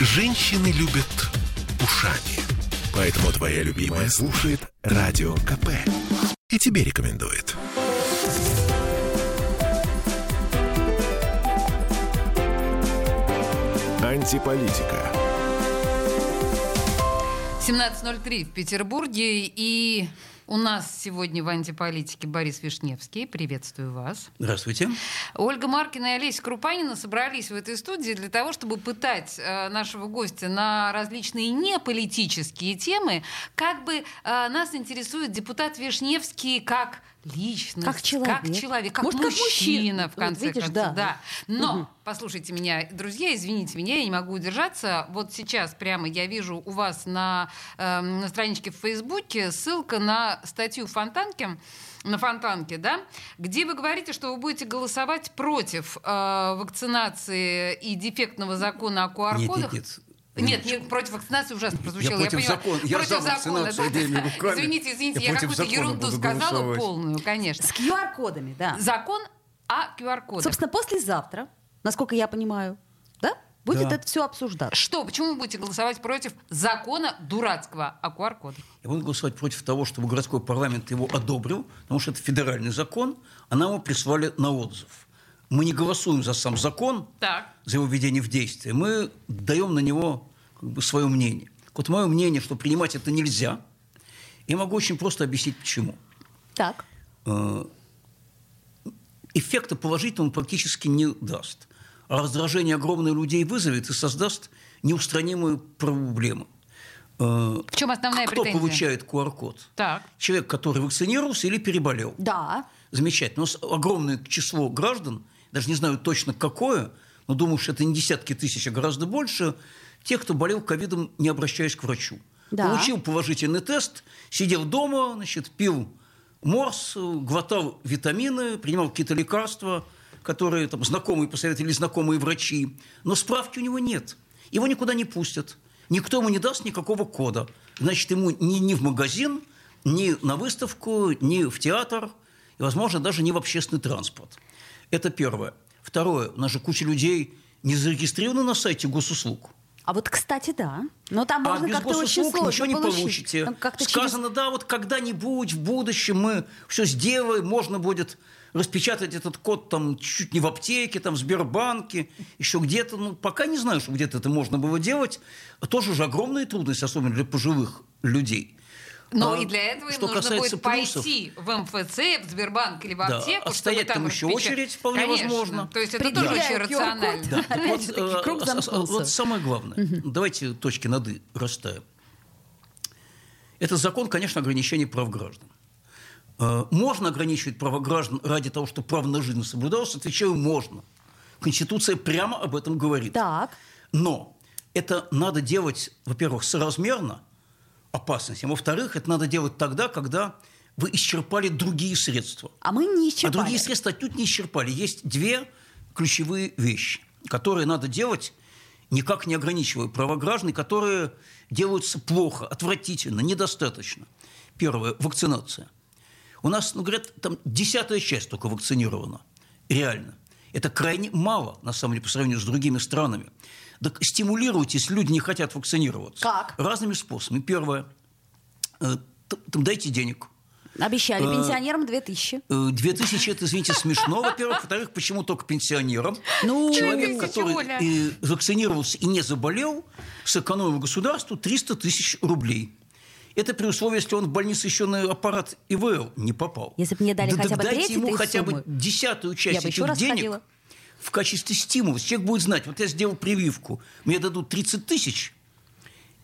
Женщины любят ушами. Поэтому твоя любимая слушает Радио КП. И тебе рекомендует. Антиполитика. 17.03 в Петербурге. И у нас сегодня в антиполитике Борис Вишневский. Приветствую вас. Здравствуйте. Ольга Маркина и Олеся Крупанина собрались в этой студии для того, чтобы пытать э, нашего гостя на различные неполитические темы. Как бы э, нас интересует депутат Вишневский как личность, Как человек. как, человек, как Может, как мужчина, мужчина. в конце Вот видишь, концов. да. Но, Мгм. послушайте меня, друзья, извините меня, я не могу удержаться. Вот сейчас прямо я вижу у вас на, эм, на страничке в Фейсбуке ссылка на статью Фонтанки, на Фонтанке, да, где вы говорите, что вы будете голосовать против э, вакцинации и дефектного закона о QR-кодах. Нет, нет, нет. Нет, не против вакцинации ужасно прозвучало. Я против поняла. закона. Я против за закона, да, да. руками. Извините, извините, Я я, какую-то ерунду сказала голосовать. полную, конечно. С QR-кодами, да. Закон о QR-кодах. Собственно, послезавтра, насколько я понимаю, да, будет Да. это все обсуждаться. Что? Почему вы будете голосовать против закона дурацкого о QR-кодах? Я буду голосовать против того, чтобы городской парламент его одобрил, потому что это федеральный закон, а нам его прислали на отзыв. Мы не голосуем за сам закон, Так. за его введение в действие, мы даем на него как бы, свое мнение. Вот мое мнение, что принимать это нельзя, я могу очень просто объяснить, почему. Так. Э, эффекта положительного практически не даст. А раздражение огромное людей вызовет и создаст неустранимую проблему. Э, В чем основная Кто претензия? получает QR-код? Так. Человек, который вакцинировался или переболел. Да. Замечательно. Но с- огромное число граждан, даже не знаю точно какое, но думаю, что это не десятки тысяч, а гораздо больше, тех, кто болел ковидом, не обращаясь к врачу. Да. Получил положительный тест, сидел дома, значит, пил морс, глотал витамины, принимал какие-то лекарства, которые там, знакомые посоветовали, знакомые врачи. Но справки у него нет. Его никуда не пустят. Никто ему не даст никакого кода. Значит, ему ни, ни в магазин, ни на выставку, ни в театр, и, возможно, даже не в общественный транспорт. Это первое. Второе. У нас же куча людей не зарегистрированы на сайте госуслуг. А вот, кстати, да. Но там А можно без как-то очень сложно ничего не получить. получите. Там как-то через- Сказано, да, вот когда-нибудь в будущем мы все сделаем, можно будет распечатать этот код там чуть не в аптеке, там в Сбербанке, еще где-то. Ну, пока не знаю, что где-то это можно было делать. Тоже же огромные трудности, особенно для пожилых людей. Но А и для этого им что нужно будет плюсов, пойти в МФЦ, в Сбербанк или в Да, аптеку, а чтобы стоять там там еще очередь вполне Конечно. возможно. То есть это тоже очень рационально. Да, так вот, круг с- замкнулся. вот самое главное. Давайте точки над «и» расставим. Этот закон, конечно, ограничение прав граждан. Э, Можно ограничивать права граждан ради того, чтобы право на жизнь соблюдалось? Отвечаю, можно. Конституция прямо об этом говорит. Так. Но это надо делать, во-первых, соразмерно опасности, а во-вторых, это надо делать тогда, когда вы исчерпали другие средства. А мы не А исчерпали. другие средства отнюдь не исчерпали. Есть две ключевые вещи, которые надо делать, никак не ограничивая права граждан, которые делаются плохо, отвратительно, недостаточно. Первое – вакцинация. У нас, ну, говорят, там десятая часть только вакцинирована. Реально. Это крайне мало, на самом деле, по сравнению с другими странами. Так стимулируйте, если люди не хотят вакцинироваться. Как? Разными способами. Первое э, – там дайте денег. Обещали Э, пенсионерам 2000. Э, Две тысячи, это, извините, смешно, во-первых. Во-вторых, почему только пенсионерам? Ну, Человек, который э, вакцинировался и не заболел, сэкономил государству 300 тысяч рублей. Это при условии, если он в больнице еще на аппарат ИВЛ не попал. Если бы мне дали Да хотя бы дайте ему хотя суммы, бы десятую часть этих денег ходила. в качестве стимула. Человек будет знать, вот я сделал прививку, мне дадут 30 тысяч,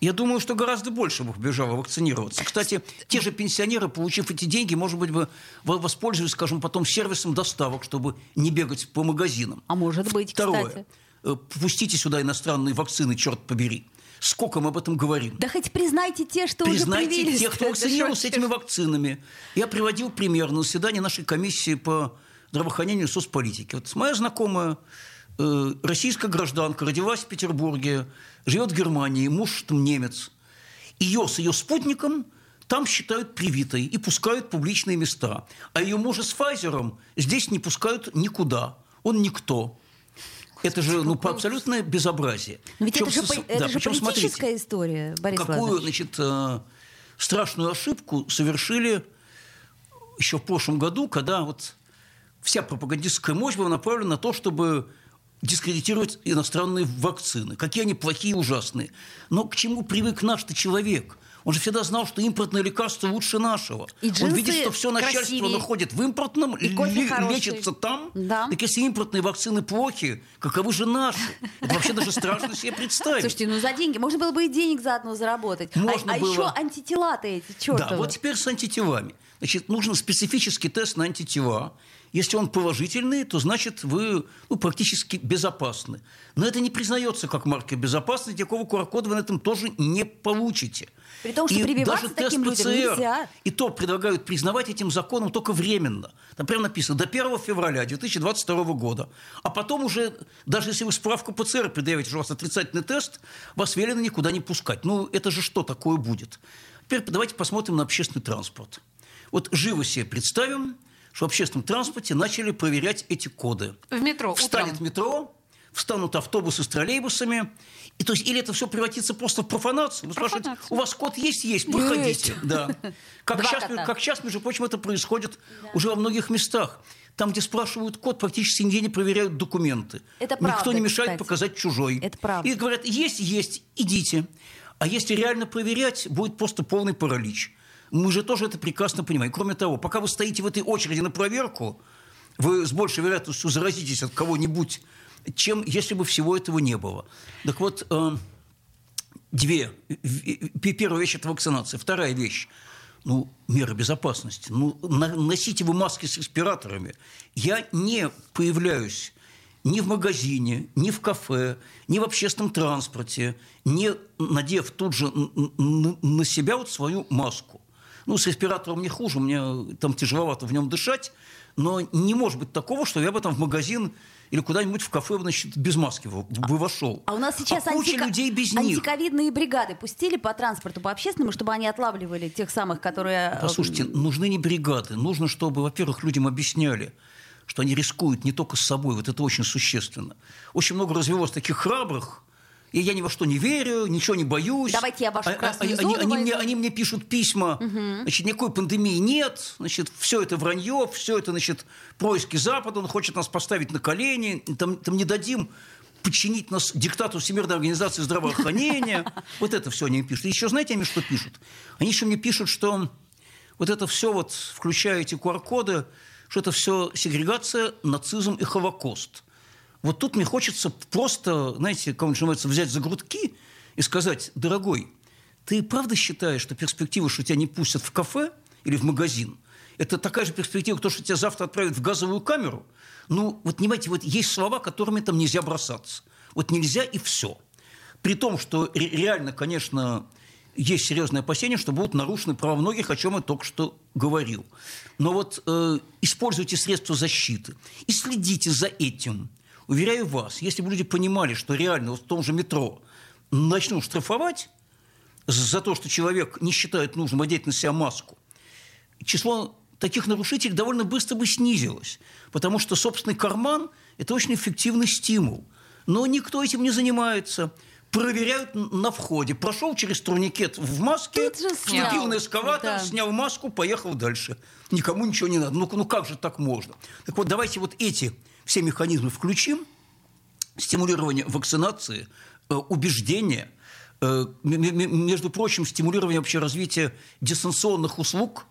я думаю, что гораздо больше бы побежало вакцинироваться. Кстати, те же пенсионеры, получив эти деньги, может быть, бы во- воспользовались, скажем, потом сервисом доставок, чтобы не бегать по магазинам. А может быть, Второе. кстати. Э, Пустите сюда иностранные вакцины, черт побери. Сколько мы об этом говорим? Да хоть признайте те, что Признайте уже привились. тех, кто вакцинировался этими вакцинами. Я приводил пример на заседании нашей комиссии по здравоохранению и соцполитике. Вот моя знакомая э, российская гражданка родилась в Петербурге, живет в Германии, муж там немец. Ее с ее спутником там считают привитой и пускают в публичные места. А ее мужа с Файзером здесь не пускают никуда. Он никто. Это же ну, какой- абсолютное безобразие. Но ведь это Причем же, со- по- это да, же причем смотрите, политическая история, Борис какую, Владимирович. значит, э, страшную ошибку совершили еще в прошлом году, когда вот вся пропагандистская мощь была направлена на то, чтобы дискредитировать иностранные вакцины. Какие они плохие и ужасные. Но к чему привык наш-то человек? Он же всегда знал, что импортное лекарство лучше нашего. И Он видит, что все начальство красивее. находит в импортном, И кофе хороший. лечится там. Да. Так если импортные вакцины плохи, каковы же наши? Это вообще даже страшно себе представить. Слушайте, ну за деньги. Можно было бы и денег заодно заработать. Можно а, а было. еще антитела-то эти, чертовы. Да, вот теперь с антителами. Значит, нужен специфический тест на антитела. Если он положительный, то значит вы ну, практически безопасны. Но это не признается как маркер безопасности, никакого QR-кода вы на этом тоже не получите. При том, что И прививаться даже тест таким людям ПЦР, нельзя. И то предлагают признавать этим законом только временно. Там прямо написано до 1 февраля 2022 года. А потом уже, даже если вы справку ПЦР предъявите, что у вас отрицательный тест, вас велено никуда не пускать. Ну, это же что такое будет? Теперь давайте посмотрим на общественный транспорт. Вот живо себе представим, что в общественном транспорте начали проверять эти коды. В метро Встанет утром. метро, встанут автобусы с троллейбусами. И то есть, или это все превратится просто в профанацию. Вы спрашиваете, у вас код есть? Есть, проходите. Да. Как, Два сейчас, кота. как сейчас, между прочим, это происходит уже во многих местах. Там, где спрашивают код, практически нигде не проверяют документы. Это Никто правда, не мешает кстати. показать чужой. Это правда. И говорят, есть, есть, идите. А если реально проверять, будет просто полный паралич. Мы же тоже это прекрасно понимаем. Кроме того, пока вы стоите в этой очереди на проверку, вы с большей вероятностью заразитесь от кого-нибудь, чем если бы всего этого не было. Так вот, э, две. Первая вещь – это вакцинация. Вторая вещь – ну, меры безопасности. Ну, носите вы маски с респираторами. Я не появляюсь ни в магазине, ни в кафе, ни в общественном транспорте, не надев тут же на себя вот свою маску. Ну, с респиратором не хуже, мне там тяжеловато в нем дышать, но не может быть такого, что я бы там в магазин или куда-нибудь в кафе, значит, без маски бы бы вошел. А у нас сейчас куча антика- людей без них. антиковидные бригады пустили по транспорту, по общественному, чтобы они отлавливали тех самых, которые... э, Послушайте, нужны не бригады. Нужно, чтобы, во-первых, людям объясняли, что они рискуют не только с собой. Вот это очень существенно. Очень много развелось таких храбрых, и я ни во что не верю, ничего не боюсь. Давайте я вашу А- а- красную они, зону они мне, войду. они мне пишут письма, значит, никакой пандемии нет, значит, все это вранье, все это, значит, происки Запада, он хочет нас поставить на колени, там, там не дадим подчинить нас диктату Всемирной организации здравоохранения. Вот это все они пишут. Еще знаете, они что пишут? Они еще мне пишут, что вот это все, вот, включая эти QR-коды, что это все сегрегация, нацизм и Холокост. Вот тут мне хочется просто, знаете, как называется, взять за грудки и сказать, дорогой, ты правда считаешь, что перспектива, что тебя не пустят в кафе или в магазин, это такая же перспектива, то, что тебя завтра отправят в газовую камеру? Ну, вот понимаете, вот есть слова, которыми там нельзя бросаться. Вот нельзя и все. При том, что ре- реально, конечно, есть серьезное опасение, что будут нарушены права многих, о чем я только что говорил. Но вот э, используйте средства защиты и следите за этим. Уверяю вас, если бы люди понимали, что реально вот в том же метро начнут штрафовать за то, что человек не считает нужным одеть на себя маску, число таких нарушителей довольно быстро бы снизилось, потому что собственный карман – это очень эффективный стимул. Но никто этим не занимается. Проверяют на входе. Прошел через турникет в маске, вступил на эскаватор, Да. снял маску, поехал дальше. Никому ничего не надо. Ну, ну как же так можно? Так вот, давайте вот эти все механизмы включим. Стимулирование вакцинации, э, убеждения, э, между прочим, стимулирование вообще развития дистанционных услуг,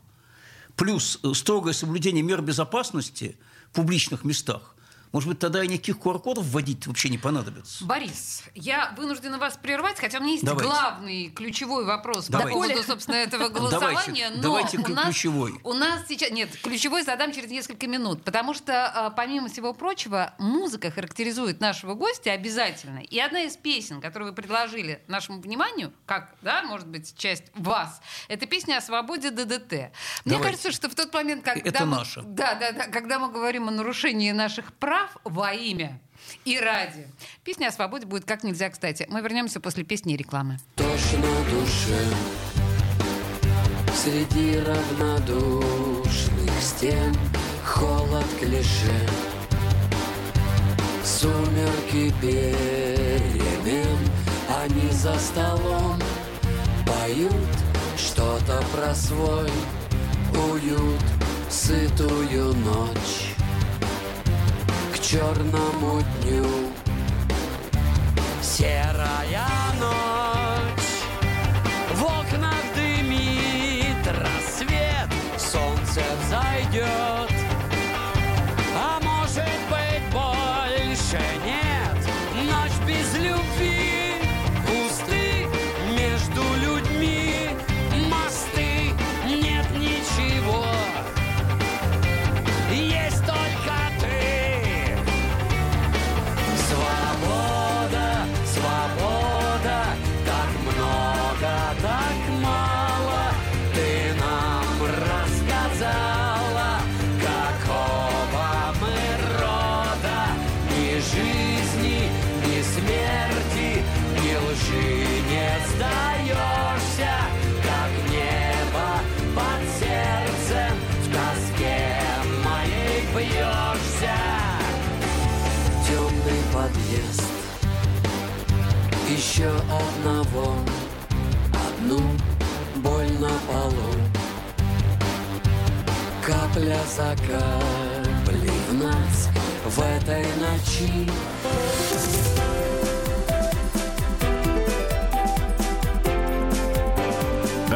плюс э, строгое соблюдение мер безопасности в публичных местах. Может быть, тогда и никаких QR-кодов вводить вообще не понадобится. Борис, я вынуждена вас прервать, хотя у меня есть Давайте. главный ключевой вопрос Давайте. по поводу, собственно, этого голосования. Давайте, но давайте у нас, ключевой. У нас сейчас... Нет, ключевой задам через несколько минут, потому что, а, помимо всего прочего, музыка характеризует нашего гостя обязательно. И одна из песен, которую вы предложили нашему вниманию, как, да, может быть, часть вас, это песня о свободе ДДТ. Мне Давайте. кажется, что в тот момент, когда Это мы, наша. Да, да, да, когда мы говорим о нарушении наших прав во имя и ради. Песня о свободе будет как нельзя кстати. Мы вернемся после песни и рекламы. Тошно душе Среди равнодушных стен Холод клише Сумерки перемен Они за столом поют Что-то про свой уют Сытую ночь черному дню. Серая смерти, ни лжи не сдаешься Как небо под сердцем в тоске моей бьешься. Темный подъезд Еще одного Одну боль на полу. Капля за каплей в нас В этой ночи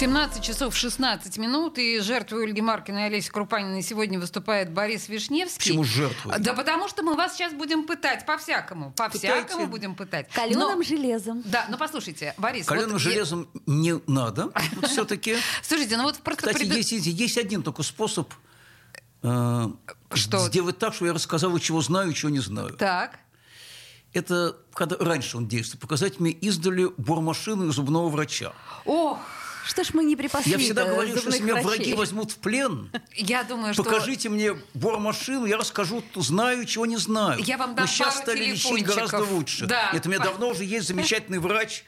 17 часов 16 минут, и жертвой Ольги Маркиной и Олеси Крупаниной сегодня выступает Борис Вишневский. Почему жертвой? Да потому что мы вас сейчас будем пытать по-всякому. По-всякому будем пытать. Каленым Но- железом. Да, ну послушайте, Борис. Каленым вот я- железом не надо. все-таки. Слушайте, ну вот просто... Кстати, преду- есть, есть, есть один только способ э, Что? сделать так, что я рассказал, чего знаю, чего не знаю. Так. Это когда раньше он действует. Показать мне издали бормашину и зубного врача. Ох, Что ж мы не припасли Я всегда до говорю, что если меня врачей? враги возьмут в плен, я думаю, что... покажите мне бормашину, я расскажу, знаю, чего не знаю. Я вам дам Но сейчас пару стали лечить гораздо лучше. Да. Это у меня давно уже есть замечательный врач,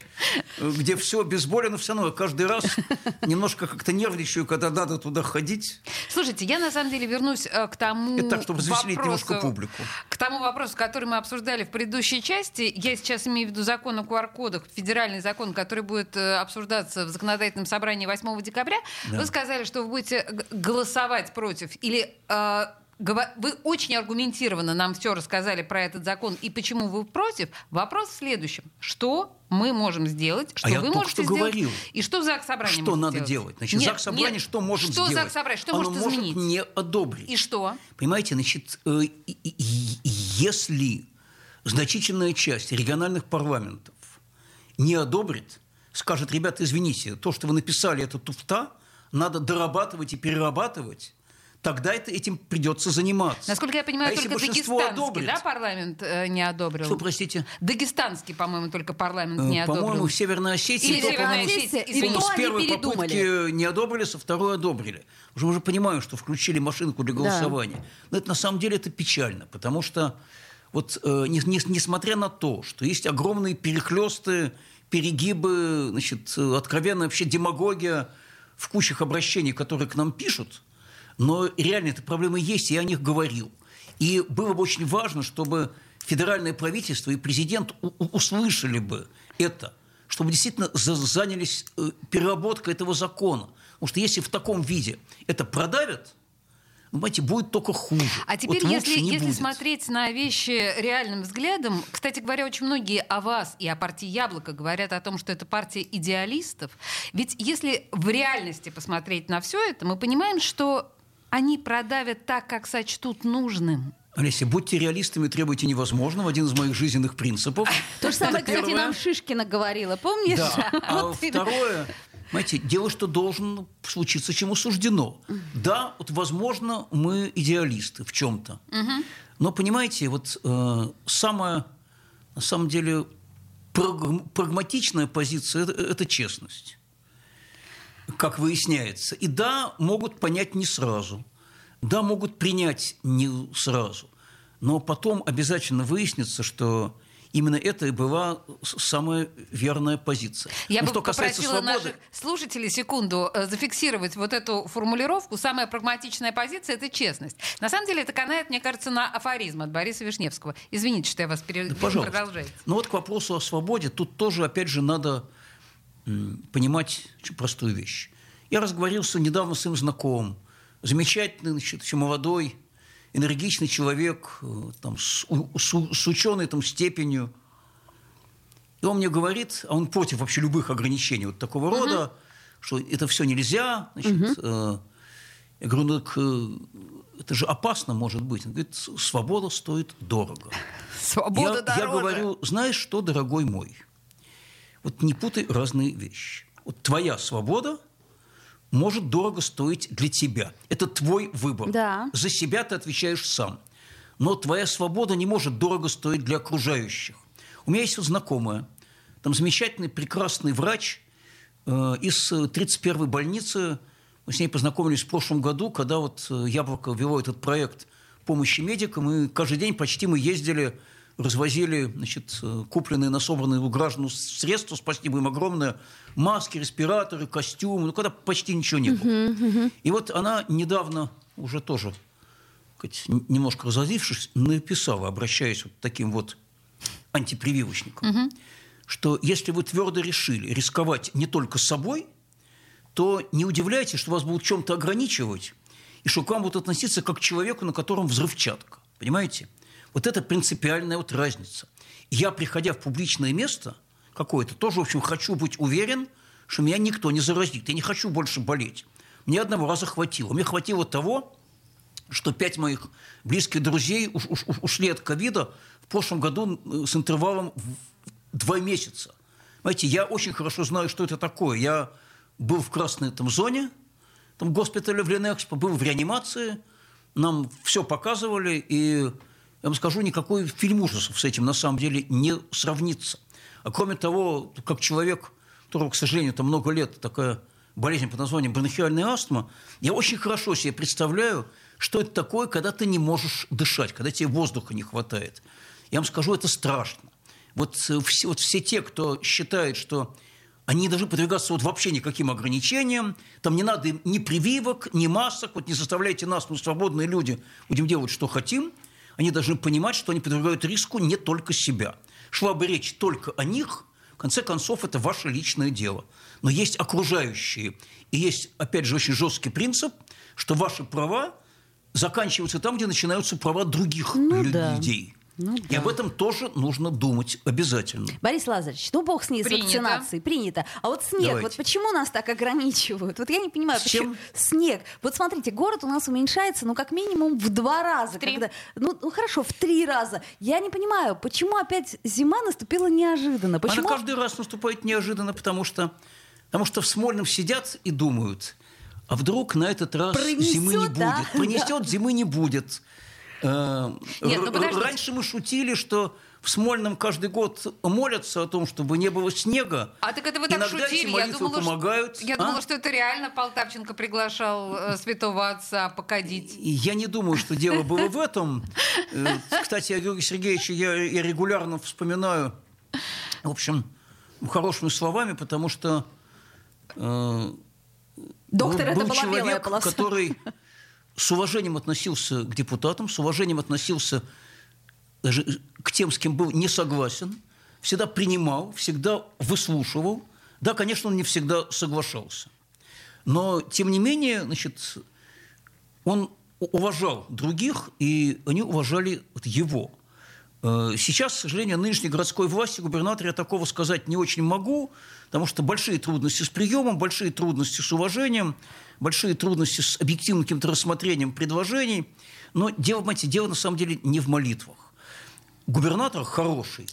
э, где все обезболено, все равно. Каждый раз немножко как-то нервничаю, когда надо туда ходить. Слушайте, я на самом деле вернусь э, к тому Это так, чтобы развеселить вопросу, немножко публику. К тому вопросу, который мы обсуждали в предыдущей части. Я сейчас имею в виду закон о QR-кодах, федеральный закон, который будет э, обсуждаться в законодательном собрании 8 декабря. Вы сказали, что вы будете голосовать против. Или э, вы очень аргументированно нам все рассказали про этот закон и почему вы против. Вопрос в следующем. Что мы можем сделать, что А я вы только можете что сделать, говорил. и что ЗАГС собрание Что может надо сделать? делать? Значит, Нет, ЗАГС собрание нет. что может что сделать? ЗАГС собрание, что Оно может изменить? не одобрить. И что? Понимаете, значит, э, и- и- и- если значительная часть региональных парламентов не одобрит, скажет, ребята, извините, то, что вы написали, это туфта, надо дорабатывать и перерабатывать, тогда это, этим придется заниматься. Насколько я понимаю, а только дагестанский одобрит, да, парламент э, не одобрил. что, простите, Дагестанский, по-моему, только парламент Э, не одобрил. по-моему, в Северной Осетии, Или то, Северная Осетия, и извините. по-моему, то с первой попытки не одобрили, со второй одобрили. Уже уже понимаю, что включили машинку для голосования. Но это на самом деле это печально, потому что вот э, не- не- несмотря на то, что есть огромные перехлесты, перегибы, значит, откровенная вообще демагогия в кучах обращений, которые к нам пишут, но реально эта проблема есть, я о них говорил. И было бы очень важно, чтобы федеральное правительство и президент услышали бы это, чтобы действительно за- занялись э, переработкой этого закона. Потому что если в таком виде это продавят, понимаете, будет только хуже. А теперь, Вот если, если будет. смотреть на вещи реальным взглядом, кстати говоря, очень многие о вас и о партии Яблоко говорят о том, что это партия идеалистов. Ведь если в реальности посмотреть на все это, мы понимаем, что они продавят так, как сочтут нужным. Олеся, будьте реалистами, требуйте невозможного. Один из моих жизненных принципов. То же самое, кстати, нам Шишкина говорила, помнишь? Да. А второе, знаете, дело, что должен случиться, чему суждено. Да, вот, возможно, мы идеалисты в чем-то. Но, понимаете, вот э, самое на самом деле праг- прагматичная позиция это, это честность, как выясняется. И да, могут понять не сразу, да, могут принять не сразу, но потом обязательно выяснится, что именно это и была самая верная позиция. Я Ну, бы что касается попросила свободы, наших слушателей секунду э, зафиксировать вот эту формулировку. Самая прагматичная позиция – это честность. На самом деле это канает, мне кажется, на афоризм от Бориса Вишневского. Извините, что я вас перебила. Да, пожалуйста. Но вот к вопросу о свободе, тут тоже, опять же, надо понимать простую вещь. Я разговорился недавно с своим знакомым. Замечательный, значит, еще молодой, энергичный человек, э, там, с, с с ученой там, степенью. И он мне говорит, а он против вообще любых ограничений вот такого рода, что это все нельзя. Значит, э, я говорю, ну так э, это же опасно может быть. Он говорит, свобода стоит дорого. Свобода я, я дороже. говорю, знаешь что, дорогой мой, вот не путай разные вещи. Вот твоя свобода может дорого стоить для тебя. Это твой выбор. Да. За себя ты отвечаешь сам. Но твоя свобода не может дорого стоить для окружающих. У меня есть вот знакомая, там замечательный, прекрасный врач э, из 31-й больницы. Мы с ней познакомились в прошлом году, когда вот э, Яблоко вело этот проект помощи медикам, и каждый день почти мы ездили, развозили значит, э, купленные на собранные у граждан средства, спасибо им огромное, маски, респираторы, костюмы, ну, когда почти ничего не было. И вот она недавно уже тоже сказать, немножко разозлившись, написала, обращаясь вот таким вот антипрививочникам, что если вы твердо решили рисковать не только собой, то не удивляйтесь, что вас будут чем-то ограничивать, и что к вам будут относиться как к человеку, на котором взрывчатка. Понимаете? Вот это принципиальная вот разница. Я, приходя в публичное место какое-то, тоже, в общем, хочу быть уверен, что меня никто не заразит. Я не хочу больше болеть. Мне одного раза хватило. Мне хватило того, что пять моих близких друзей уш- уш- уш- ушли от ковида в прошлом году э, с интервалом в два месяца. Знаете, я очень хорошо знаю, что это такое. Я был в красной там, зоне, там, госпитале в Ленэкспо, был в реанимации, нам все показывали, и я вам скажу, никакой фильм ужасов с этим на самом деле не сравнится. А кроме того, как человек, которого, к сожалению, там много лет такая болезнь под названием бронхиальная астма, я очень хорошо себе представляю, что это такое, когда ты не можешь дышать, когда тебе воздуха не хватает. Я вам скажу, это страшно. Вот э, все, вот все те, кто считает, что они не должны подвигаться вот вообще никаким ограничениям, там не надо ни прививок, ни масок, вот не заставляйте нас, мы свободные люди, будем делать, что хотим, они должны понимать, что они подвергают риску не только себя. Шла бы речь только о них, в конце концов, это ваше личное дело. Но есть окружающие. И есть, опять же, очень жесткий принцип, что ваши права заканчиваются там, где начинаются права других Ну лю- да. Ну И да. об этом тоже нужно думать обязательно. Борис Лазаревич, ну бог с ней, с Принято. вакцинацией, принято. А вот снег, Давайте. вот почему нас так ограничивают? Вот я не понимаю, С почему чем? снег. Вот смотрите, город у нас уменьшается, ну как минимум в два раза. три. когда- ну, ну, хорошо, в три раза. Я не понимаю, почему опять зима наступила неожиданно? Почему? Она каждый раз наступает неожиданно, потому что, потому что в Смольном сидят и думают, а вдруг на этот раз Пронесет, зимы не да? будет. Пронесет, зимы не будет. Э, Нет, ну. Раньше мы шутили, что в Смольном каждый год молятся о том, чтобы не было снега. А так это вы так Иногда шутили? Я думала, помогают. Что, я А? думала, что это реально Полтавченко приглашал э, святого отца покадить. Я не думаю, что дело было в этом. Э, Кстати, о Георгии Сергеевиче я, я регулярно вспоминаю, в общем, хорошими словами, потому что э, Доктор, был, это был была белая полоса. который с уважением относился к депутатам, с уважением относился даже к тем, с кем был не согласен, всегда принимал, всегда выслушивал. Да, конечно, он не всегда соглашался. Но, тем не менее, значит, он уважал других, и они уважали его. Э, Сейчас, к сожалению, нынешней городской власти, губернатор, я такого сказать не очень могу, потому что большие трудности с приемом, большие трудности с уважением, большие трудности с объективным каким-то рассмотрением предложений. Но дело, понимаете, дело на самом деле не в молитвах. Губернатор хороший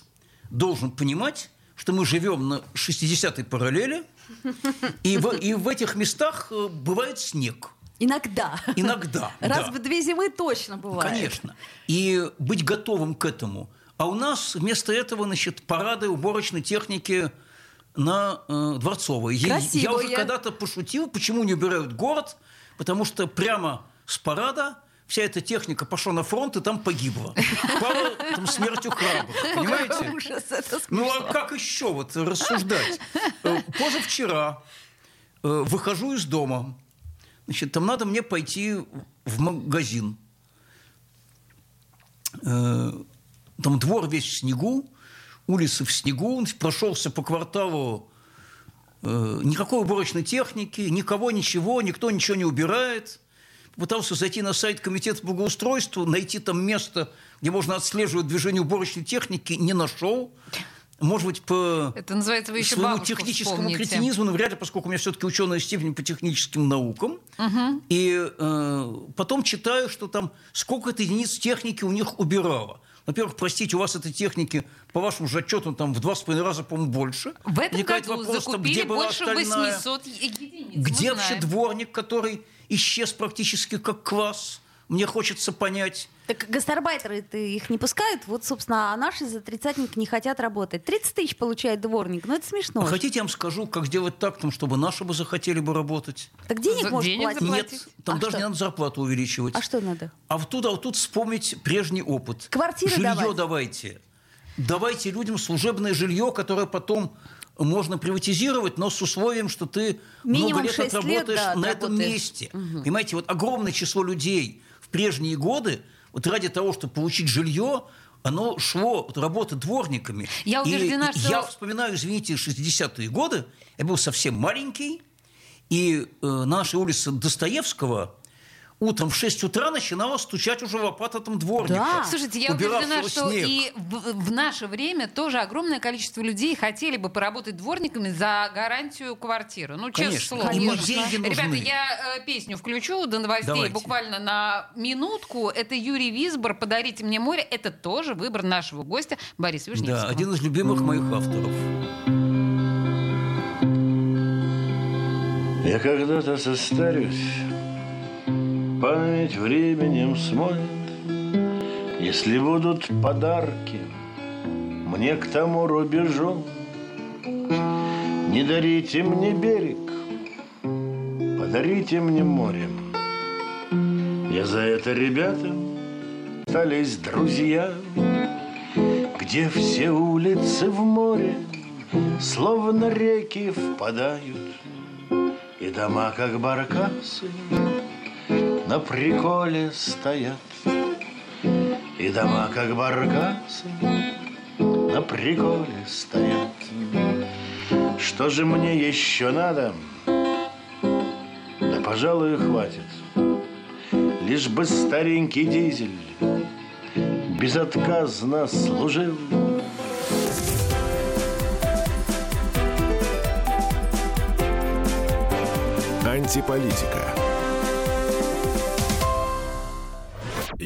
должен понимать, что мы живем на 60-й параллели, и в, и в этих местах э, бывает снег. Иногда. Иногда. Раз да. в две зимы точно бывает. Конечно. И быть готовым к этому. А у нас вместо этого, значит, парады уборочной техники на э, Дворцовой. Я- Я уже когда-то пошутил, почему не убирают город, потому что прямо с парада вся эта техника пошла на фронт и там погибла. Пала там смертью храбрых, понимаете? Ужас, Ну а как еще вот рассуждать? Э, Позавчера э, выхожу из дома. Значит, там надо мне пойти в магазин. Э, Там двор весь в снегу, улицы в снегу. Прошелся по кварталу э, никакой уборочной техники, никого ничего, никто ничего не убирает. Пытался зайти на сайт Комитета благоустройства, найти там место, где можно отслеживать движение уборочной техники, не нашел. Может быть, по Это называется, вы еще своему техническому вспомните. кретинизму, но вряд ли, поскольку у меня все-таки ученая степень по техническим наукам. И э, потом читаю, что там сколько-то единиц техники у них убирало. Во-первых, простите, у вас этой техники, по вашему же отчету, там в два с половиной раза, по-моему, больше. В этом Возникает году вопрос, закупили где больше остальная? 800 единиц. Где вообще дворник, который исчез практически как класс? Мне хочется понять. Так гастарбайтеры их не пускают, вот, собственно, а наши за тридцатник не хотят работать. 30 тысяч получает дворник, ну это смешно. А хотите, я вам скажу, как сделать так, там, чтобы наши бы захотели бы работать? Так денег За- денег платить. заплатить. Нет, там А даже что? не надо зарплату увеличивать. А что надо? А вот тут, а вот тут вспомнить прежний опыт. Квартиры жилье давать. давайте. Давайте людям служебное жилье, которое потом можно приватизировать, но с условием, что ты Минимум много лет шесть лет, отработаешь да, на этом отработаешь. месте. Понимаете, вот огромное число людей в прежние годы, вот ради того, чтобы получить жилье, оно шло от работы дворниками. Я И убеждена, что- Я вспоминаю, извините, 60-е годы. Я был совсем маленький, и э, на нашей улице Достоевского утром в 6 утра начинала стучать уже лопата там дворника. Да. Слушайте, я убеждена, что снег. и в, в наше время тоже огромное количество людей хотели бы поработать дворниками за гарантию квартиры. Ну, честное Конечно. слово. Ребята, я э, песню включу до новостей Давайте. буквально на минутку. Это Юрий Висбор «Подарите мне море». Это тоже выбор нашего гостя Бориса Вишневского. Да, один из любимых моих авторов. Я когда-то состарюсь, память временем смоет, Если будут подарки мне к тому рубежу. Не дарите мне берег, подарите мне море. Я за это, ребята, остались друзьями, Где все улицы в море, словно реки впадают, И дома, как баркасы, на приколе стоят. И дома, как баркасы, на приколе стоят. Что же мне еще надо? Да, пожалуй, хватит. Лишь бы старенький дизель безотказно служил. Антиполитика.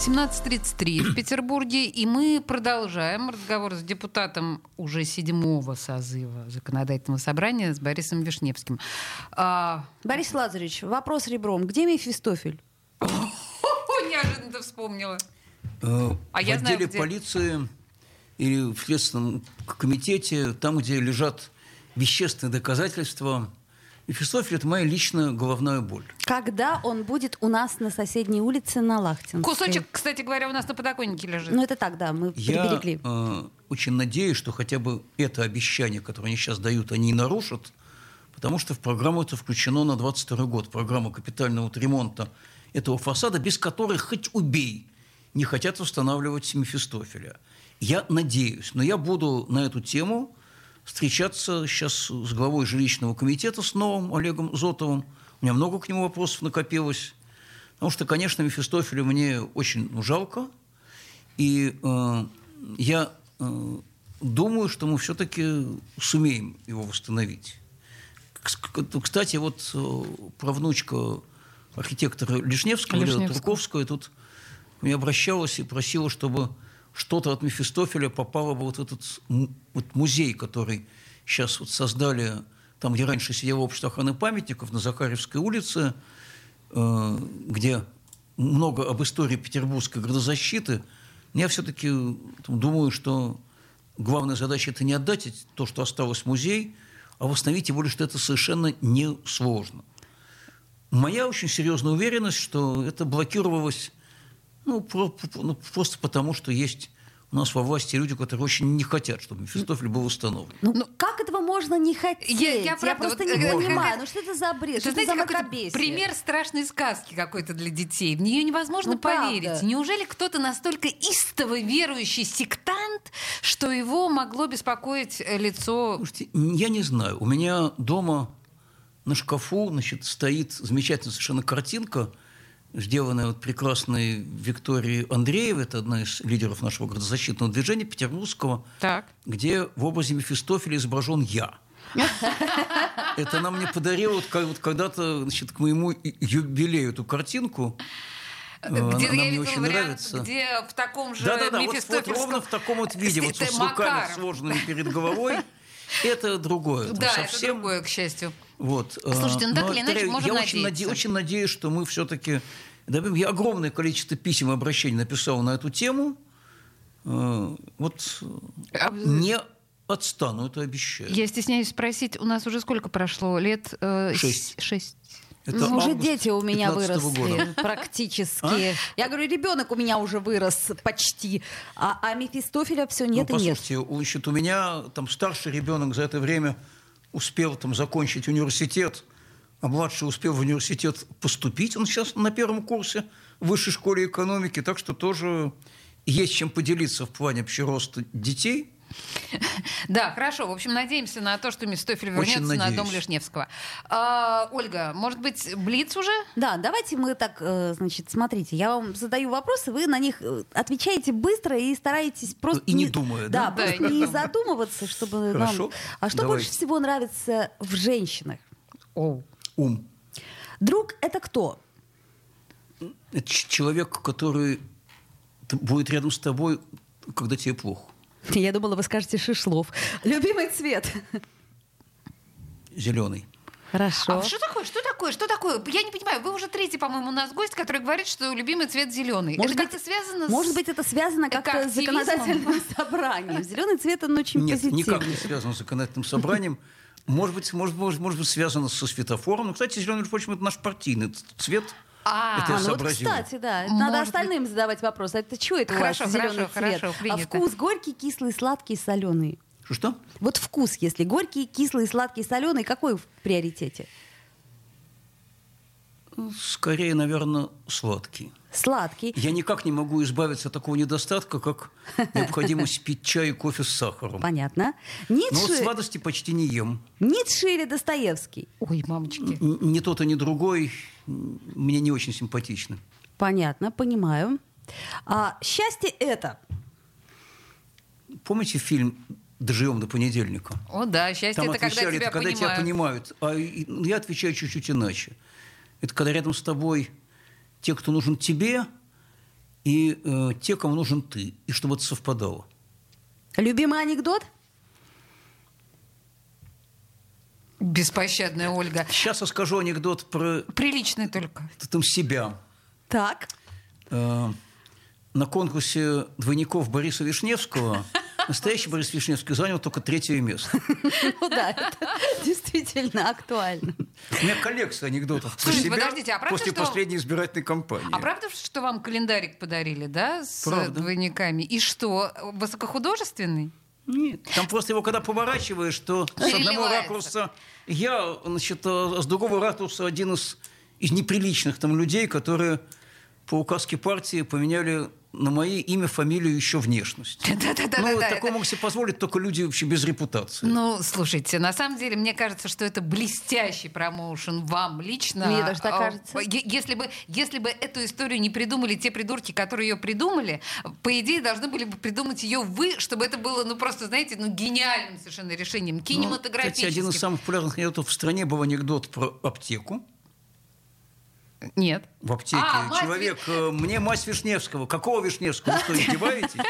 17.33 в Петербурге, и мы продолжаем разговор с депутатом уже седьмого созыва законодательного собрания с Борисом Вишневским. А, Борис Лазаревич, вопрос ребром. Где Мефистофель? неожиданно вспомнила. Э, А в я знаю, отделе где. полиции или в Следственном комитете, там, где лежат вещественные доказательства, Мефистофель – это моя личная головная боль. Когда он будет у нас на соседней улице на Лахтинской? Кусочек, кстати говоря, у нас на подоконнике лежит. Ну это так, да, мы Я приберегли. э, очень надеюсь, что хотя бы это обещание, которое они сейчас дают, они и нарушат, потому что в программу это включено на 22 год. Программа капитального вот ремонта этого фасада, без которой хоть убей, не хотят восстанавливать Мефистофеля. Я надеюсь, но я буду на эту тему встречаться сейчас с главой жилищного комитета, с новым Олегом Зотовым. У меня много к нему вопросов накопилось. Потому что, конечно, Мефистофеля мне очень жалко. И э, я э, думаю, что мы все-таки сумеем его восстановить. Кстати, вот э, правнучка архитектора Лишневского, Лишневского. Турковская, тут мне обращалась и просила, чтобы что-то от Мефистофеля попало бы вот в этот вот музей, который сейчас вот создали там, где раньше сидело общество охраны памятников, на Захаревской улице, э, где много об истории петербургской градозащиты. Я все-таки думаю, что главная задача это не отдать то, что осталось в музей, а восстановить его лишь, что это совершенно несложно. Моя очень серьезная уверенность, что это блокировалось ну, про- про- ну, просто потому, что есть у нас во власти люди, которые очень не хотят, чтобы Мефистофель был установлен. Ну, как этого можно не хотеть? Я- я правда, просто вот, не э, понимаю. Ну что это за бред? Это, Что это знаете, за какой-то мракобесие? пример страшной сказки какой-то для детей. В нее невозможно Ну, правда. поверить. Неужели кто-то настолько истово верующий сектант, что его могло беспокоить э, лицо... Слушайте, я не знаю. У меня дома на шкафу значит, стоит замечательная совершенно картинка, сделанная вот прекрасной Викторией Андреевой, это одна из лидеров нашего градозащитного движения петербургского, Так. где в образе Мефистофеля изображен я. Это она мне подарила вот, вот когда-то значит, к моему юбилею эту картинку. Э, Где она я мне видела очень вариант, нравится. где в таком же Да-да-да, вот, вот Мефистофельском- ровно в таком вот виде, вот Это с руками сложенными перед головой. Это другое. Да, это совсем другое, к счастью. Вот. Слушайте, ну э, так но, или иначе, можем я очень, наде- очень надеюсь, что мы все-таки... Я огромное количество писем и обращений написал на эту тему. Э, Вот э, А, не отстану, это обещаю. Я стесняюсь спросить, у нас уже сколько прошло? Лет? э, Шесть. Шесть. Это Ну, уже дети у меня 15-го выросли года. А? практически. Я говорю, ребенок у меня уже вырос почти, а, а Мефистофеля все нет ну, и нет. послушайте, значит, у меня там старший ребенок за это время успел там закончить университет, а младший успел в университет поступить. Он сейчас на первом курсе в высшей школе экономики, так что тоже есть чем поделиться в плане вообще роста детей. Да, хорошо. В общем, надеемся на то, что Мефистофель Очень вернется на дом Лишневского. А, Ольга, может быть, Блиц уже? Да, давайте мы так, э, значит, смотрите, я вам задаю вопросы, вы на них э, отвечаете быстро и стараетесь просто... И не думая, да? Да, Да, просто не не задумываться, чтобы Хорошо, нам... А что давайте. больше всего нравится в женщинах? О. Ум. Друг — это кто? Это человек, который будет рядом с тобой, когда тебе плохо. Я думала, вы скажете Шишлов. Любимый цвет? Зеленый. Хорошо. А что такое? Что такое? Что такое? Я не понимаю. Вы уже третий, по-моему, у нас гость, который говорит, что любимый цвет зеленый. Может это быть, как-то связано с... Может быть, это связано как-то с законодательным собранием. Зеленый цвет, он очень Нет, позитивный. никак не связано с законодательным собранием. Может быть, может, может, может быть, связано со светофором. Ну, кстати, зеленый, между прочим, это наш партийный цвет. А, Это я А, ну вот, кстати, да. Может Надо быть. остальным задавать вопрос. А это что это Хорошо, у вас зеленый хорошо, цвет? хорошо, а принято. вкус горький, кислый, сладкий, соленый. Что-что? Вот вкус, если горький, кислый, сладкий, соленый, какой в приоритете? Скорее, наверное, сладкий. Сладкий. Я никак не могу избавиться от такого недостатка, как необходимость пить чай и кофе с сахаром. Понятно. Но вот Ницше, сладости почти не ем. Ницше или Достоевский? Ой, мамочки. Ни тот и ни другой мне не очень симпатичны. Понятно, понимаю. А, счастье это. Помните фильм «Доживем до понедельника»? О, да, счастье Там это когда тебя это когда тебя понимают. понимают. А ну, я отвечаю чуть-чуть иначе. Это когда рядом с тобой те, кто нужен тебе, и э, те, кому нужен ты. И чтобы это совпадало. Любимый анекдот? Беспощадная Ольга. Сейчас я скажу анекдот про Приличный только. там, себя. Так. Э, на конкурсе двойников Бориса Вишневского настоящий Борис Вишневский занял только третье место. Ну да, это действительно актуально. У меня коллекция анекдотов про Слушайте, себя подождите, а правда, после что- последней избирательной кампании. А правда, что вам календарик подарили, да, с э, Правда. двойниками? И что, высокохудожественный? Нет, там просто его когда поворачиваешь, то с одного ракурса я, значит, а с другого ракурса один из, из неприличных там людей, которые по указке партии поменяли на мое имя, фамилию, еще внешность. Да-да-да. Ну, да. такое могут себе позволить только люди вообще без репутации. Ну, слушайте, на самом деле, мне кажется, что это блестящий промоушен вам лично. Мне тоже так А, кажется. Если бы, если бы эту историю не придумали те придурки, которые ее придумали, по идее, должны были бы придумать ее вы, чтобы это было, ну, просто, знаете, ну, гениальным совершенно решением, Ну, кинематографическим. Кстати, один из самых популярных анекдотов в стране был анекдот про аптеку. Нет. В аптеке А, мать человек, э, мне мазь Вишневского. Какого Вишневского? Вы что, издеваетесь?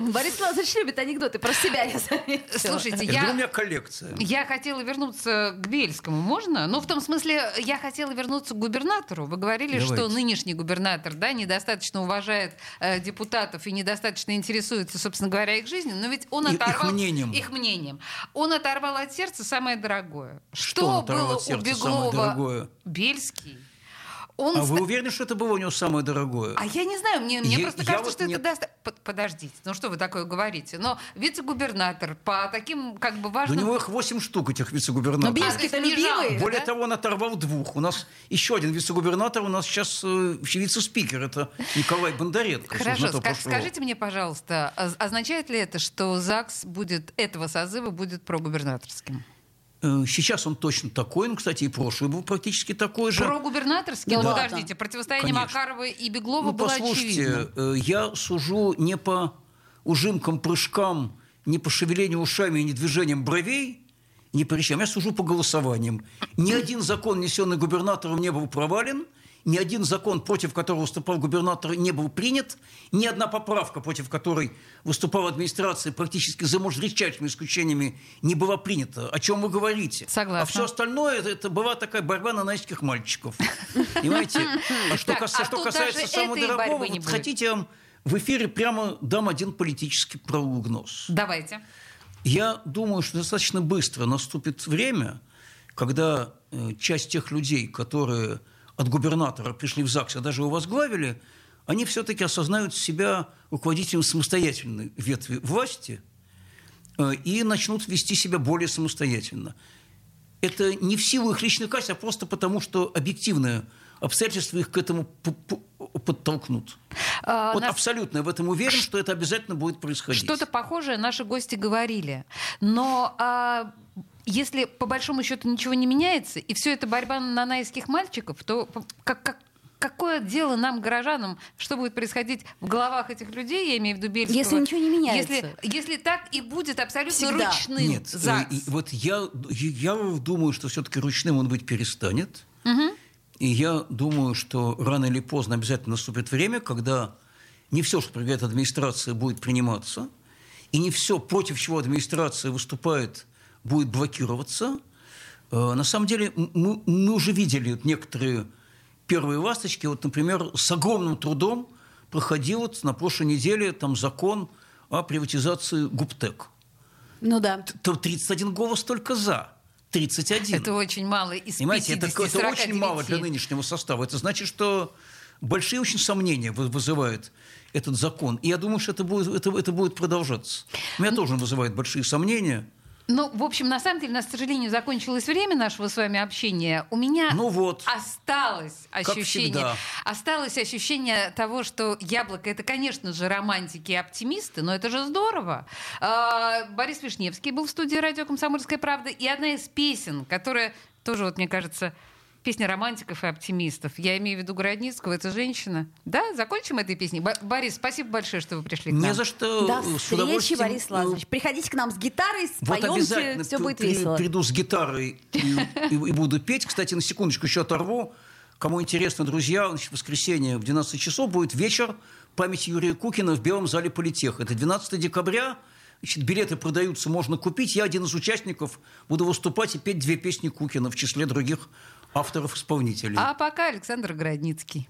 Борис Лазаревич любит анекдоты про себя, я заметила. Слушайте, Я у меня коллекция. Я хотела вернуться к Бельскому, можно? Ну, в том смысле, я хотела вернуться к губернатору. Вы говорили, что нынешний губернатор, да, недостаточно уважает э, депутатов и недостаточно интересуется, собственно говоря, их жизнью, но ведь он И- их оторвал... мнением. Их мнением. Он оторвал от сердца самое дорогое. Что оторвал было от сердца у самое Беглова? дорогое? Бельский. Он А вы уверены, что это было у него самое дорогое? а я не знаю, мне, мне Я- просто я кажется, вот что нет. это даст... Под- Подождите, ну что вы такое говорите? Но вице-губернатор по таким как бы Да У важным... него их 8 штук, этих Но вице-губернаторов. Бельский-то А, любимый. Более да? того, он оторвал двух. У нас еще один вице-губернатор, у нас сейчас э, вице-спикер. Это Николай Бондаренко. Хорошо, пошло. скажите мне, пожалуйста, оз- означает ли это, что ЗАГС будет этого созыва будет прогубернаторским? Э, Сейчас он точно такой. Ну, кстати, и прошлый был практически такой же. Прогубернаторским? Ну Ну, да. подождите, противостояние Конечно. Макарова и Беглова Ну, было послушайте, очевидно. э, я сужу не по ужимкам, прыжкам, не по шевелению ушами и не движением бровей, не по речам. Я сужу по голосованиям. Ни один закон, несенный губернатором, не был провален, ни один закон, против которого выступал губернатор, не был принят, ни одна поправка, против которой выступала администрация, практически за, может, редчайшими исключениями, не была принята. О чем вы говорите? Согласна. А все остальное, это, это была такая борьба нанайских мальчиков. Понимаете? А что, Так, кас- а что касается самого дорогого, вот хотите, я вам в эфире прямо дам один политический прогноз. Давайте. Я думаю, что достаточно быстро наступит время, когда э, часть тех людей, которые от губернатора пришли в ЗАГС, а даже его возглавили, они все-таки осознают себя руководителем самостоятельной ветви власти э, и начнут вести себя более самостоятельно. Это не в силу их личных качеств, а просто потому, что объективные обстоятельства их к этому подтолкнут. А, вот нас- абсолютно я в этом уверен, что это обязательно будет происходить. Что-то похожее наши гости говорили. Но а, если по большому счету ничего не меняется, и все это борьба нанайских мальчиков, то как, как- какое дело нам, горожанам, что будет происходить в головах этих людей, я имею в виду Бельского? Если ничего не меняется. Если, если так и будет абсолютно Всегда. ручным Нет, э, ЗАГС. и вот я, я думаю, что все-таки ручным он быть перестанет. И я думаю, что рано или поздно обязательно наступит время, когда не все, что предлагает администрация, будет приниматься, и не все, против чего администрация выступает, будет блокироваться. Э, На самом деле мы, мы уже видели некоторые первые ласточки. Вот, например, с огромным трудом проходил вот на прошлой неделе там закон о приватизации Гуптек. Ну да. То 31 голос только за. 31. Это очень мало из Понимаете, это, 50, это очень мало 49. для нынешнего состава. Это значит, что большие очень сомнения вы- вызывает этот закон. И я думаю, что это будет, это, это будет продолжаться. У меня тоже он вызывает большие сомнения. Ну, в общем, на самом деле, у нас, к сожалению, закончилось время нашего с вами общения. У меня Ну вот. осталось ощущение, осталось ощущение того, что яблоко это, конечно же, романтики и оптимисты, но это же здорово. А, Борис Вишневский был в студии радио Комсомольская правда, и одна из песен, которая тоже, вот мне кажется, Песня романтиков и оптимистов. Я имею в виду Городницкого, это женщина. Да, закончим этой песней. Бо- Борис, спасибо большое, что вы пришли к нам. Не за что. До с встречи, удовольствием, Борис Лазаревич. Приходите к нам с гитарой, Вот споемте, обязательно все будет весело. приду с гитарой и, и- и буду петь. Кстати, на секундочку еще оторву. Кому интересно, друзья, значит, в воскресенье в 12 часов будет вечер памяти Юрия Кукина в Белом зале Политех. Это 12 декабря. Значит, билеты продаются, можно купить. Я один из участников буду выступать и петь две песни Кукина в числе других авторов-исполнителей. А пока Александр Городницкий.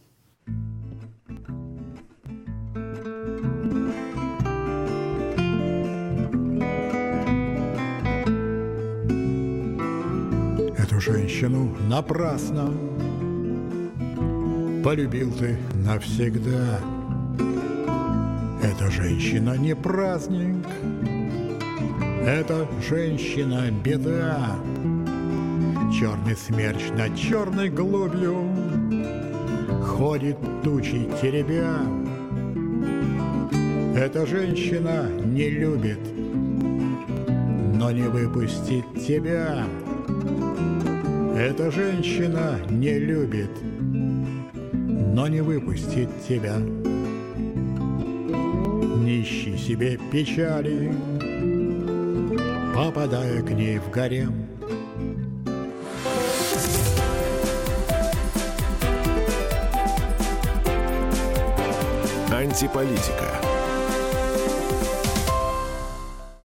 Эту женщину напрасно Полюбил ты навсегда Эта женщина не праздник Эта женщина беда Черный смерч над черной глубью ходит тучи теребя. Эта женщина не любит, но не выпустит тебя. Эта женщина не любит, но не выпустит тебя. Не ищи себе печали, попадая к ней в гарем. Антиполитика.